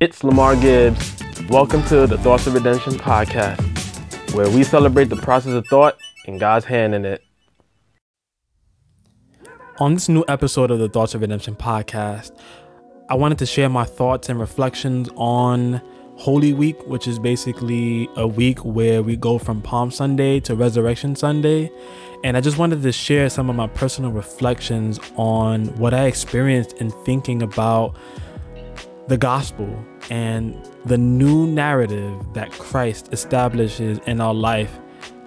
It's Lamar Gibbs. Welcome to the Thoughts of Redemption podcast, where we celebrate the process of thought and God's hand in it. On this new episode of the Thoughts of Redemption podcast, I wanted to share my thoughts and reflections on Holy Week, which is basically a week where we go from Palm Sunday to Resurrection Sunday. And I just wanted to share some of my personal reflections on what I experienced in thinking about the gospel and the new narrative that Christ establishes in our life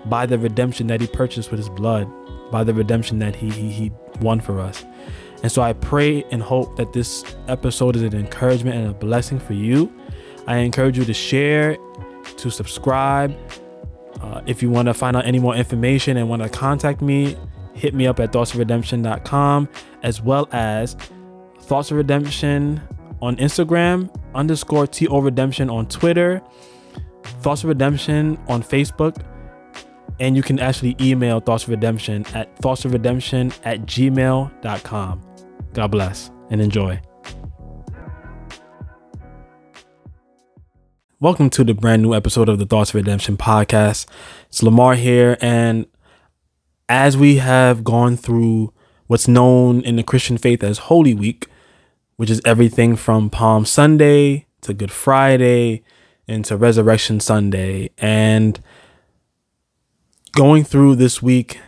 by the redemption that he purchased with his blood, by the redemption that he, he, he won for us. And so I pray and hope that this episode is an encouragement and a blessing for you. I encourage you to share, to subscribe. Uh, if you want to find out any more information and want to contact me, hit me up at thoughtsofredemption.com as well as Thoughts of Redemption on Instagram, underscore TO Redemption on Twitter, Thoughts of Redemption on Facebook, and you can actually email Thoughts of Redemption at thoughtsofredemption at gmail.com. God bless and enjoy. Welcome to the brand new episode of the Thoughts of Redemption podcast. It's Lamar here, and as we have gone through what's known in the Christian faith as Holy Week, which is everything from Palm Sunday to Good Friday into Resurrection Sunday. And going through this week,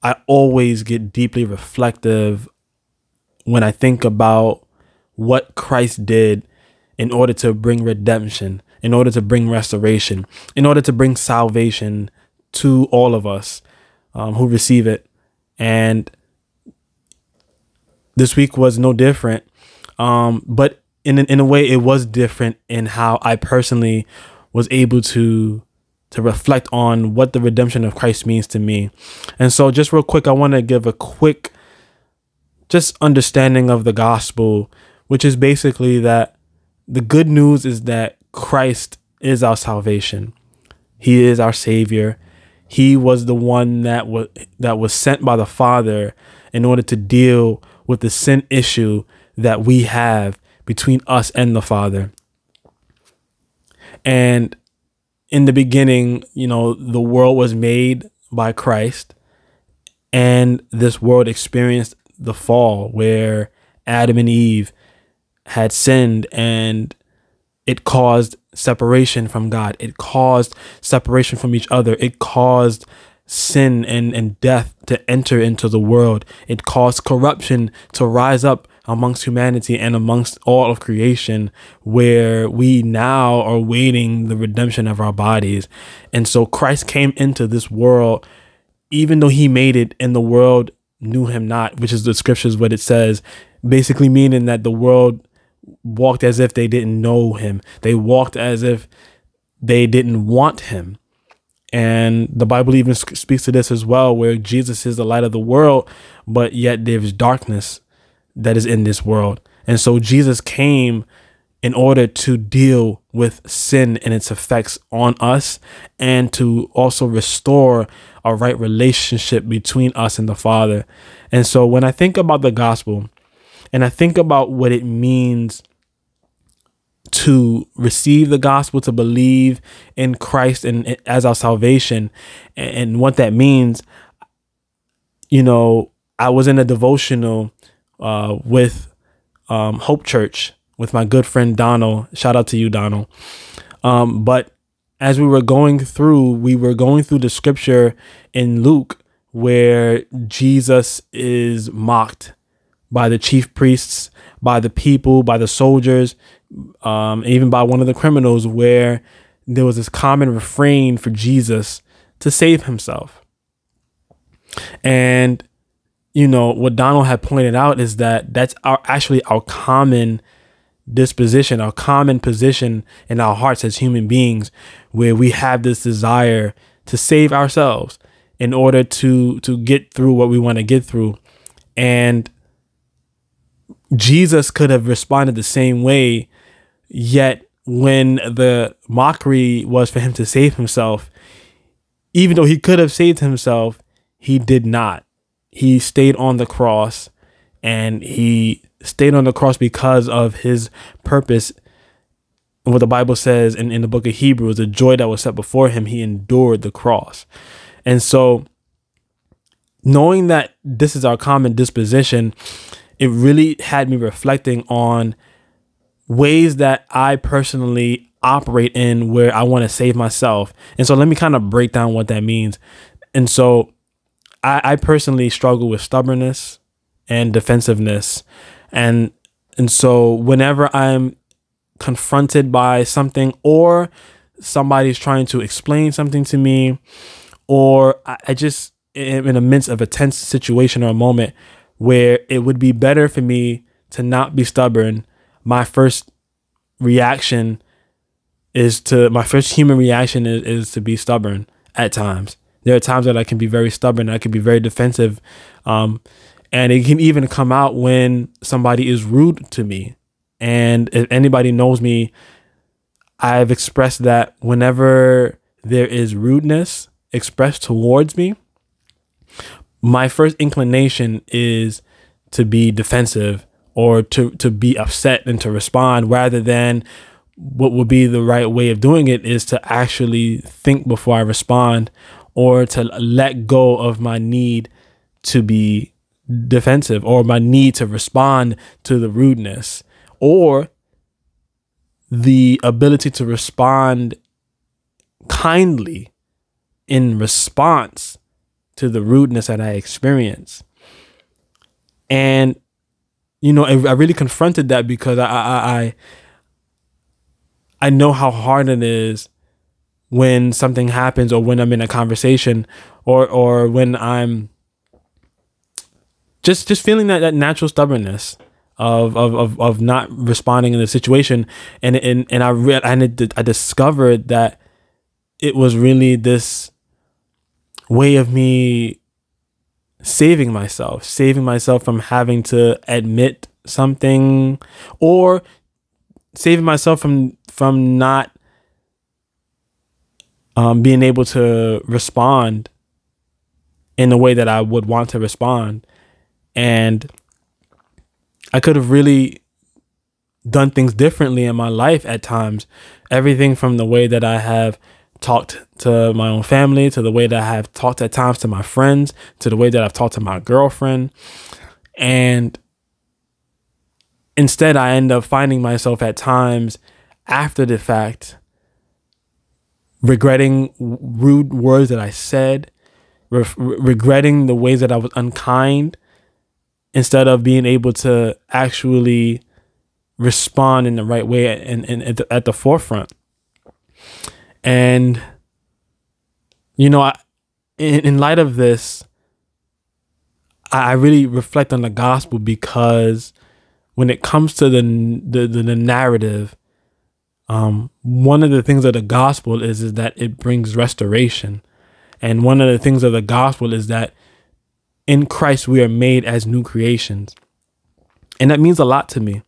I always get deeply reflective when I think about what Christ did in order to bring redemption, in order to bring restoration, in order to bring salvation to all of us um, who receive it. And this week was no different. Um, but in in a way, it was different in how I personally was able to to reflect on what the redemption of Christ means to me. And so, just real quick, I want to give a quick, just understanding of the gospel, which is basically that the good news is that Christ is our salvation. He is our savior. He was the one that was that was sent by the Father in order to deal with the sin issue that we have between us and the Father. And in the beginning, you know, the world was made by Christ, and this world experienced the fall where Adam and Eve had sinned and it caused separation from God. It caused separation from each other. It caused sin and, and death to enter into the world. It caused corruption to rise up amongst humanity and amongst all of creation, where we now are waiting the redemption of our bodies. And so Christ came into this world, even though he made it and the world knew him not, which is the scriptures what it says, basically meaning that the world walked as if they didn't know him. They walked as if they didn't want him. And the Bible even speaks to this as well, where Jesus is the light of the world, but yet there's darkness that is in this world. And so Jesus came in order to deal with sin and its effects on us and to also restore a right relationship between us and the Father. And so when I think about the gospel and I think about what it means to receive the gospel, to believe in Christ and as our salvation and what that means, you know, I was in a devotional uh, with um, Hope Church with my good friend Donald. Shout out to you, Donald. Um, but as we were going through, we were going through the scripture in Luke where Jesus is mocked by the chief priests, by the people, by the soldiers, um, even by one of the criminals, where there was this common refrain for Jesus to save himself. And you know what Donald had pointed out is that that's our actually our common disposition, our common position in our hearts as human beings, where we have this desire to save ourselves in order to to get through what we want to get through, and Jesus could have responded the same way, yet when the mockery was for him to save himself, even though he could have saved himself, he did not he stayed on the cross and he stayed on the cross because of his purpose what the Bible says in, in the book of Hebrews, the joy that was set before him, he endured the cross. And so, knowing that this is our common disposition, it really had me reflecting on ways that I personally operate in where I want to save myself. And so, let me kind of break down what that means. And so, I, I personally struggle with stubbornness and defensiveness. And and so whenever I'm confronted by something or somebody's trying to explain something to me or I, I just am in the midst of a tense situation or a moment where it would be better for me to not be stubborn, my first reaction is to my first human reaction is, is to be stubborn at times. There are times that I can be very stubborn, I can be very defensive. Um, and it can even come out when somebody is rude to me. And if anybody knows me, I've expressed that whenever there is rudeness expressed towards me, my first inclination is to be defensive or to, to be upset and to respond rather than what would be the right way of doing it is to actually think before I respond or to let go of my need to be defensive or my need to respond to the rudeness or the ability to respond kindly in response to the rudeness that I experience. And you know, I, I really confronted that because I, I I I know how hard it is when something happens or when I'm in a conversation or or when I'm just just feeling that, that natural stubbornness of, of of of not responding in the situation. And and and I read and I discovered that it was really this way of me saving myself, saving myself from having to admit something or saving myself from from not um, being able to respond in the way that I would want to respond and I could have really done things differently in my life at times. Everything from the way that I have talked to my own family, to the way that I have talked at times to my friends, to the way that I've talked to my girlfriend. And instead, I end up finding myself at times after the fact regretting rude words that I said, re- regretting the ways that I was unkind instead of being able to actually respond in the right way and, and at, the, at the forefront. And, you know, I, in, in light of this, I, really reflect on the gospel because when it comes to the, the, the, the narrative, um, one of the things of the gospel is, is that it brings restoration. And one of the things of the gospel is that in Christ, we are made as new creations. And that means a lot to me.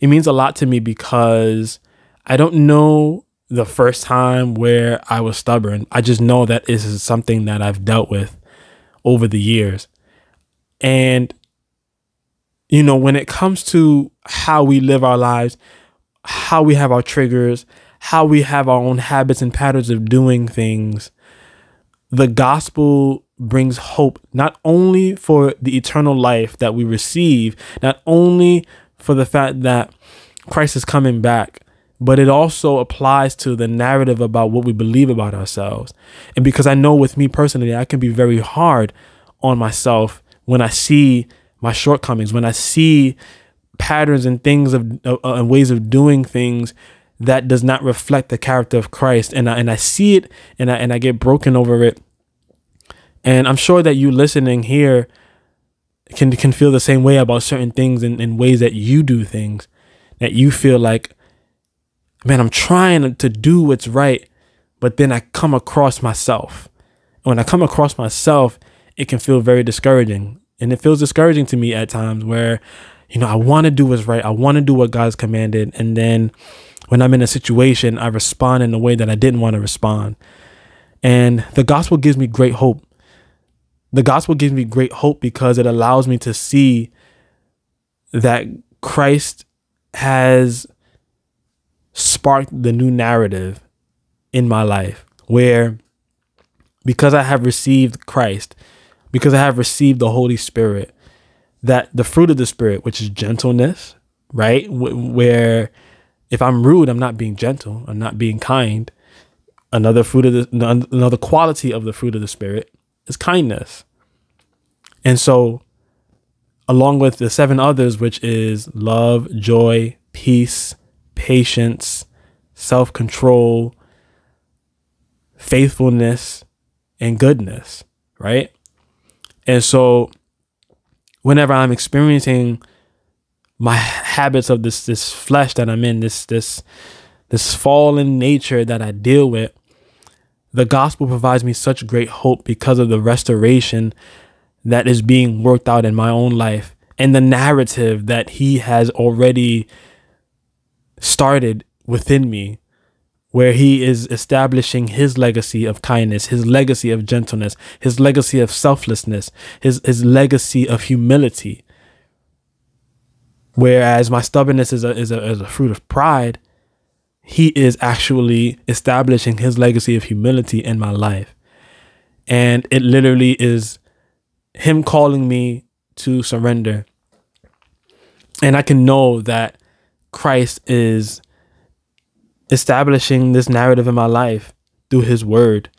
It means a lot to me because I don't know the first time where I was stubborn. I just know that this is something that I've dealt with over the years. And, you know, when it comes to how we live our lives, how we have our triggers, how we have our own habits and patterns of doing things, the gospel brings hope not only for the eternal life that we receive, not only for the fact that Christ is coming back, but it also applies to the narrative about what we believe about ourselves. And because I know with me personally, I can be very hard on myself when I see my shortcomings, when I see patterns and things of uh, and ways of doing things that does not reflect the character of Christ and I, and I see it and I and I get broken over it and I'm sure that you listening here can can feel the same way about certain things and, in ways that you do things that you feel like, man, I'm trying to do what's right, but then I come across myself. And when I come across myself, it can feel very discouraging. And it feels discouraging to me at times where, you know, I want to do what's right. I want to do what God's commanded. And then when I'm in a situation, I respond in a way that I didn't want to respond. And the gospel gives me great hope the gospel gives me great hope because it allows me to see that Christ has sparked the new narrative in my life where because I have received Christ, because I have received the Holy Spirit, that the fruit of the Spirit, which is gentleness, right? where if I'm rude, I'm not being gentle, I'm not being kind. Another fruit of the another quality of the fruit of the Spirit is kindness. And so, along with the seven others, which is love, joy, peace, patience, self control, faithfulness, and goodness, right? And so, whenever I'm experiencing my habits of this this flesh that I'm in, this this this fallen nature that I deal with, the gospel provides me such great hope because of the restoration that is being worked out in my own life and the narrative that he has already started within me where he is establishing his legacy of kindness, his legacy of gentleness, his legacy of selflessness, his, his legacy of humility. Whereas my stubbornness is a, is, a, is a fruit of pride, he is actually establishing his legacy of humility in my life. And it literally is him calling me to surrender. And I can know that Christ is establishing this narrative in my life through his word.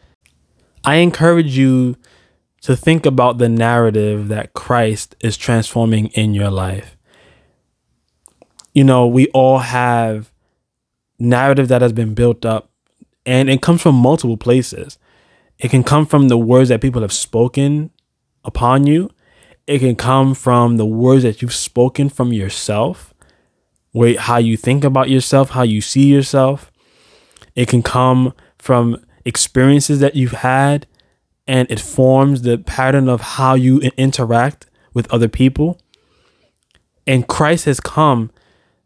I encourage you to think about the narrative that Christ is transforming in your life. You know, we all have narrative that has been built up and it comes from multiple places. It can come from the words that people have spoken upon you. It can come from the words that you've spoken from yourself, where how you think about yourself, how you see yourself. It can come from experiences that you've had, and it forms the pattern of how you interact with other people. And Christ has come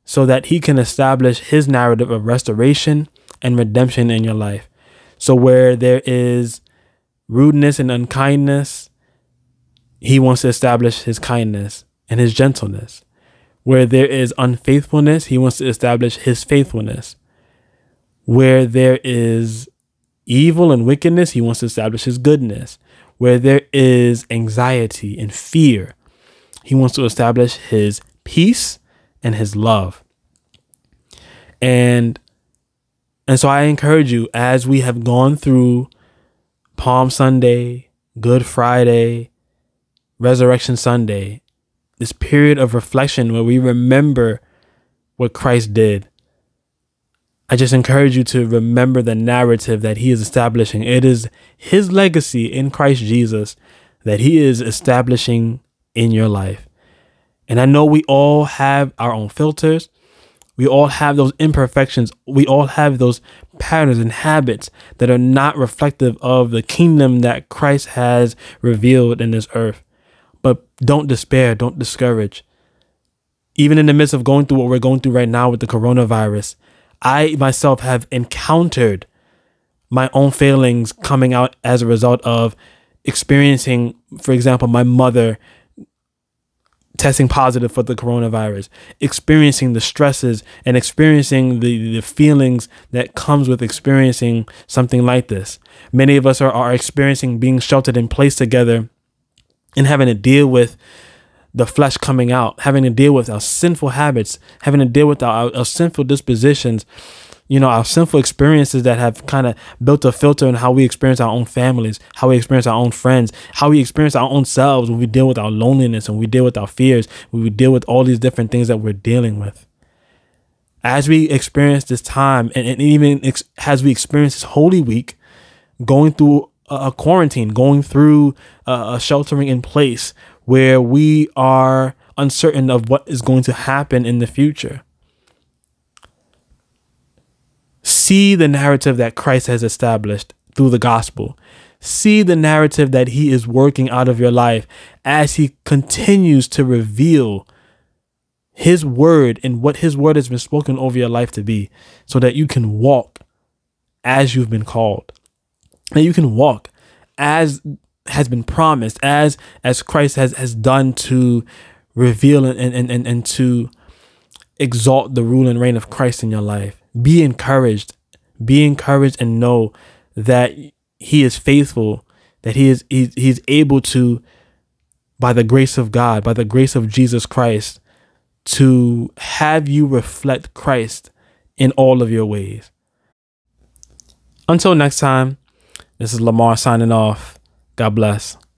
so that he can establish his narrative of restoration and redemption in your life. So, where there is rudeness and unkindness, he wants to establish his kindness and his gentleness. Where there is unfaithfulness, he wants to establish his faithfulness. Where there is evil and wickedness, he wants to establish his goodness. Where there is anxiety and fear, he wants to establish his peace and his love. And and so I encourage you as we have gone through Palm Sunday, Good Friday, Resurrection Sunday, this period of reflection where we remember what Christ did. I just encourage you to remember the narrative that he is establishing. It is his legacy in Christ Jesus that he is establishing in your life. And I know we all have our own filters. We all have those imperfections. We all have those patterns and habits that are not reflective of the kingdom that Christ has revealed in this earth. But don't despair, don't discourage. Even in the midst of going through what we're going through right now with the coronavirus, I myself have encountered my own failings coming out as a result of experiencing, for example, my mother testing positive for the coronavirus, experiencing the stresses and experiencing the, the feelings that comes with experiencing something like this. Many of us are, are experiencing being sheltered in place together and having to deal with the flesh coming out, having to deal with our sinful habits, having to deal with our, our sinful dispositions, you know, our sinful experiences that have kind of built a filter in how we experience our own families, how we experience our own friends, how we experience our own selves when we deal with our loneliness and we deal with our fears, when we deal with all these different things that we're dealing with. As we experience this time, and, and even ex- as we experience this Holy Week, going through a quarantine, going through a sheltering in place where we are uncertain of what is going to happen in the future. See the narrative that Christ has established through the gospel. See the narrative that he is working out of your life as he continues to reveal his word and what his word has been spoken over your life to be so that you can walk as you've been called that you can walk as has been promised, as as Christ has has done to reveal and and, and, and to exalt the rule and reign of Christ in your life. be encouraged. Be encouraged and know that he is faithful, that he is he, he's able to by the grace of God, by the grace of Jesus Christ, to have you reflect Christ in all of your ways. Until next time, this is Lamar signing off. God bless.